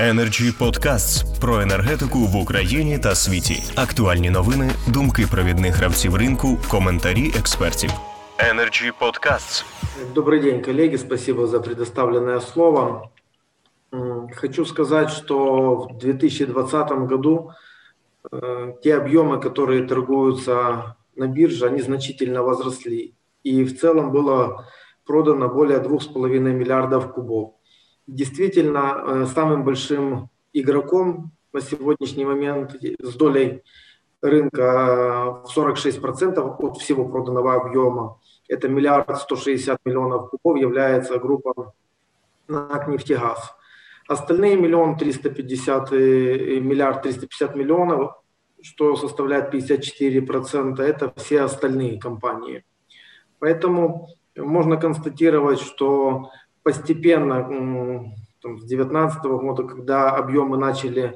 Energy Podcasts про енергетику в Україні та світі. Актуальні новини, думки провідних гравців ринку, коментарі експертів. Energy Podcasts. Добрый день, коллеги. Спасибо за предоставленное слово. Хочу сказать, что в 2020 году э, те объемы, которые торгуются на бирже, они значительно возросли. И в целом было продано более 2,5 миллиардов кубов. Действительно, э, самым большим игроком на сегодняшний момент с долей рынка в 46% от всего проданного объема, это миллиард 160 миллионов кубов, является группа НАК «Нефтегаз». Остальные миллион 350, э, миллиард 350 миллионов, что составляет 54%, это все остальные компании. Поэтому можно констатировать, что постепенно там, с 2019 года, когда объемы начали э,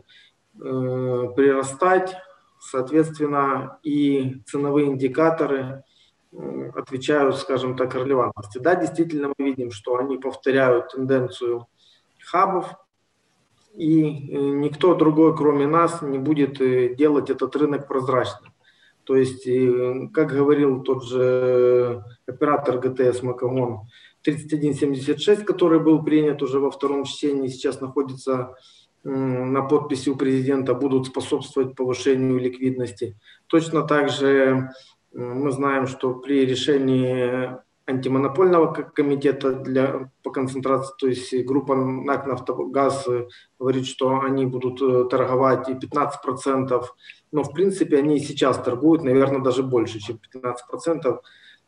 прирастать, соответственно, и ценовые индикаторы э, отвечают, скажем так, релевантности. Да, действительно мы видим, что они повторяют тенденцию хабов, и э, никто другой, кроме нас, не будет э, делать этот рынок прозрачным. То есть, э, как говорил тот же оператор ГТС Макагон, 3176, который был принят уже во втором чтении, сейчас находится на подписи у президента, будут способствовать повышению ликвидности. Точно так же мы знаем, что при решении антимонопольного комитета для, по концентрации, то есть группа НАК «Нафтогаз» говорит, что они будут э, торговать и 15%, но в принципе они сейчас торгуют, наверное, даже больше, чем 15%.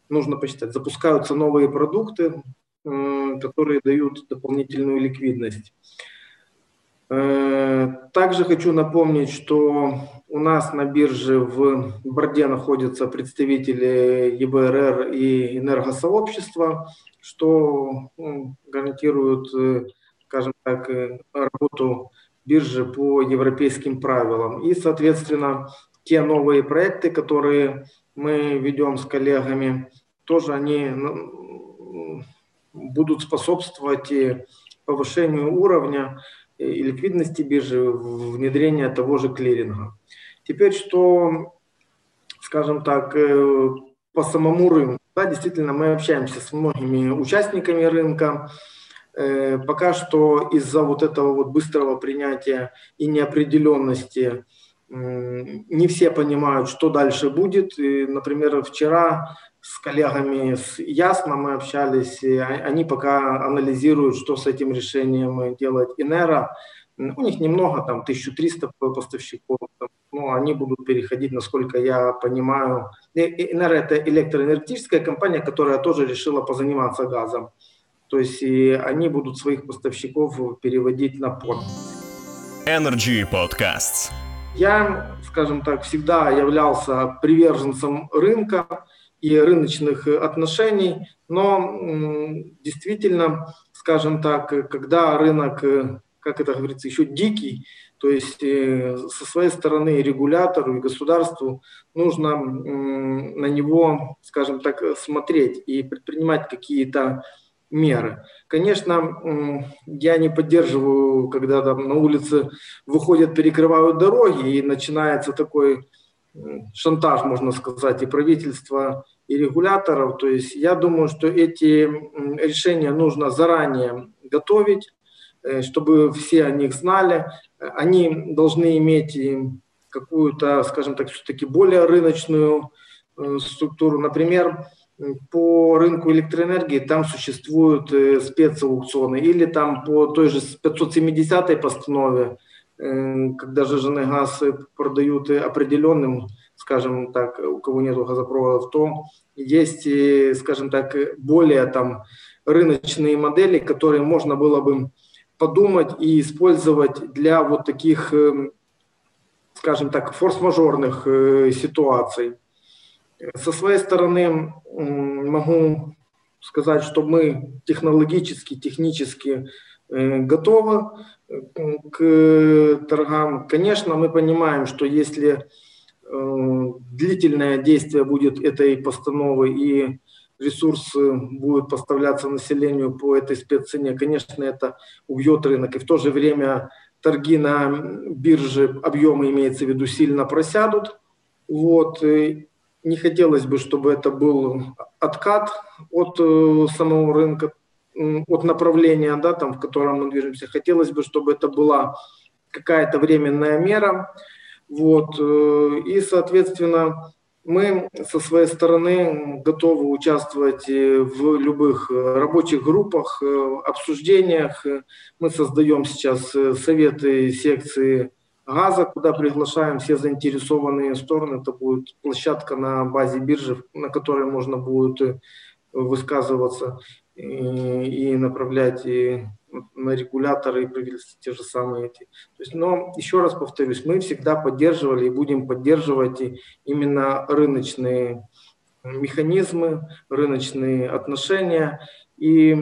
Нужно посчитать. Запускаются новые продукты, которые дают дополнительную ликвидность. Э, также хочу напомнить, что у нас на бирже в Борде находятся представители ЕБРР и энергосообщества, что гарантирует, э, скажем так, э, работу биржи по европейским правилам. И, соответственно, те новые проекты, которые мы ведем с коллегами, тоже они ну, будут способствовать повышению уровня и ликвидности биржи, внедрения того же клиринга. Теперь что, скажем так, э, по самому рынку. Да, действительно, мы общаемся с многими участниками рынка. Э, пока что из-за вот этого вот быстрого принятия и неопределенности не все понимают, что дальше будет. И, например, вчера с коллегами с Ясно мы общались, и они пока анализируют, что с этим решением делать Инера. У них немного, там 1300 поставщиков, но они будут переходить, насколько я понимаю. Инера это электроэнергетическая компания, которая тоже решила позаниматься газом. То есть и они будут своих поставщиков переводить на порт. Energy Podcasts. Я, скажем так, всегда являлся приверженцем рынка и рыночных отношений, но действительно, скажем так, когда рынок, как это говорится, еще дикий, то есть э, со своей стороны регулятору и государству нужно на него, скажем так, смотреть и предпринимать какие-то меры. Конечно, я не поддерживаю, когда там на улице выходят, перекрывают дороги, и начинается такой шантаж, можно сказать, и правительства, и регуляторов. То есть я думаю, что эти решения нужно заранее готовить, э, чтобы все о них знали. Они должны иметь какую-то, скажем так, все-таки более рыночную э, структуру. Например, по рынку электроэнергии там существуют э, спецаукционы или там по той же 570 постанове когда жженый газ продают определенным, скажем так, у кого нет газопроводов, то есть, скажем так, более там рыночные модели, которые можно было бы подумать и использовать для вот таких, скажем так, форс-мажорных э, ситуаций. Со своей стороны могу сказать, что мы технологически, технически Э, готова к торгам. Конечно, мы понимаем, что если э, длительное действие будет этой постановы и ресурс будет поставляться населению по этой спеццене, конечно, это убьет рынок. И в то же время торги на бирже, объемы имеется в виду, сильно просядут. Вот. Не хотелось бы, чтобы это был откат от э, самого рынка, от направления, да, там, в котором мы движемся. Хотелось бы, чтобы это была какая-то временная мера. Вот. Э, и, соответственно, мы со своей стороны готовы участвовать в любых рабочих группах, э, обсуждениях. Мы создаем сейчас э, советы секции газа, куда приглашаем все заинтересованные стороны. Это будет площадка на базе биржи, на которой можно будет э, высказываться и, и направлять и на регуляторы и правительства те же самые эти. То есть, но еще раз повторюсь, мы всегда поддерживали и будем поддерживать именно рыночные механизмы, рыночные отношения. И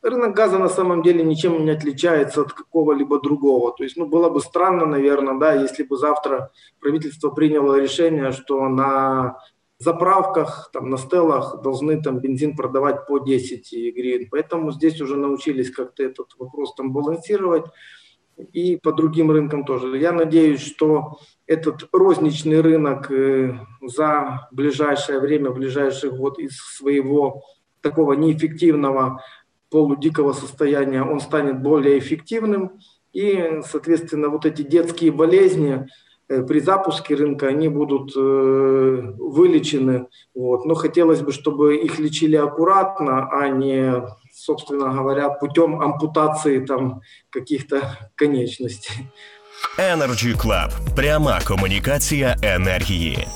рынок газа на самом деле ничем не отличается от какого-либо другого. То есть, ну, было бы странно, наверное, да, если бы завтра правительство приняло решение, что на заправках, там, на стелах должны там бензин продавать по 10 гривен. Поэтому здесь уже научились как-то этот вопрос там балансировать и по другим рынкам тоже. Я надеюсь, что этот розничный рынок э, за ближайшее время, ближайший год из своего такого неэффективного полудикого состояния он станет более эффективным. И, соответственно, вот эти детские болезни, Э, при запуске рынка они будут э, вылечены. Вот. Но хотелось бы, чтобы их лечили аккуратно, а не, собственно говоря, путем ампутации там каких-то конечностей. Energy Club. Пряма комунікація енергії.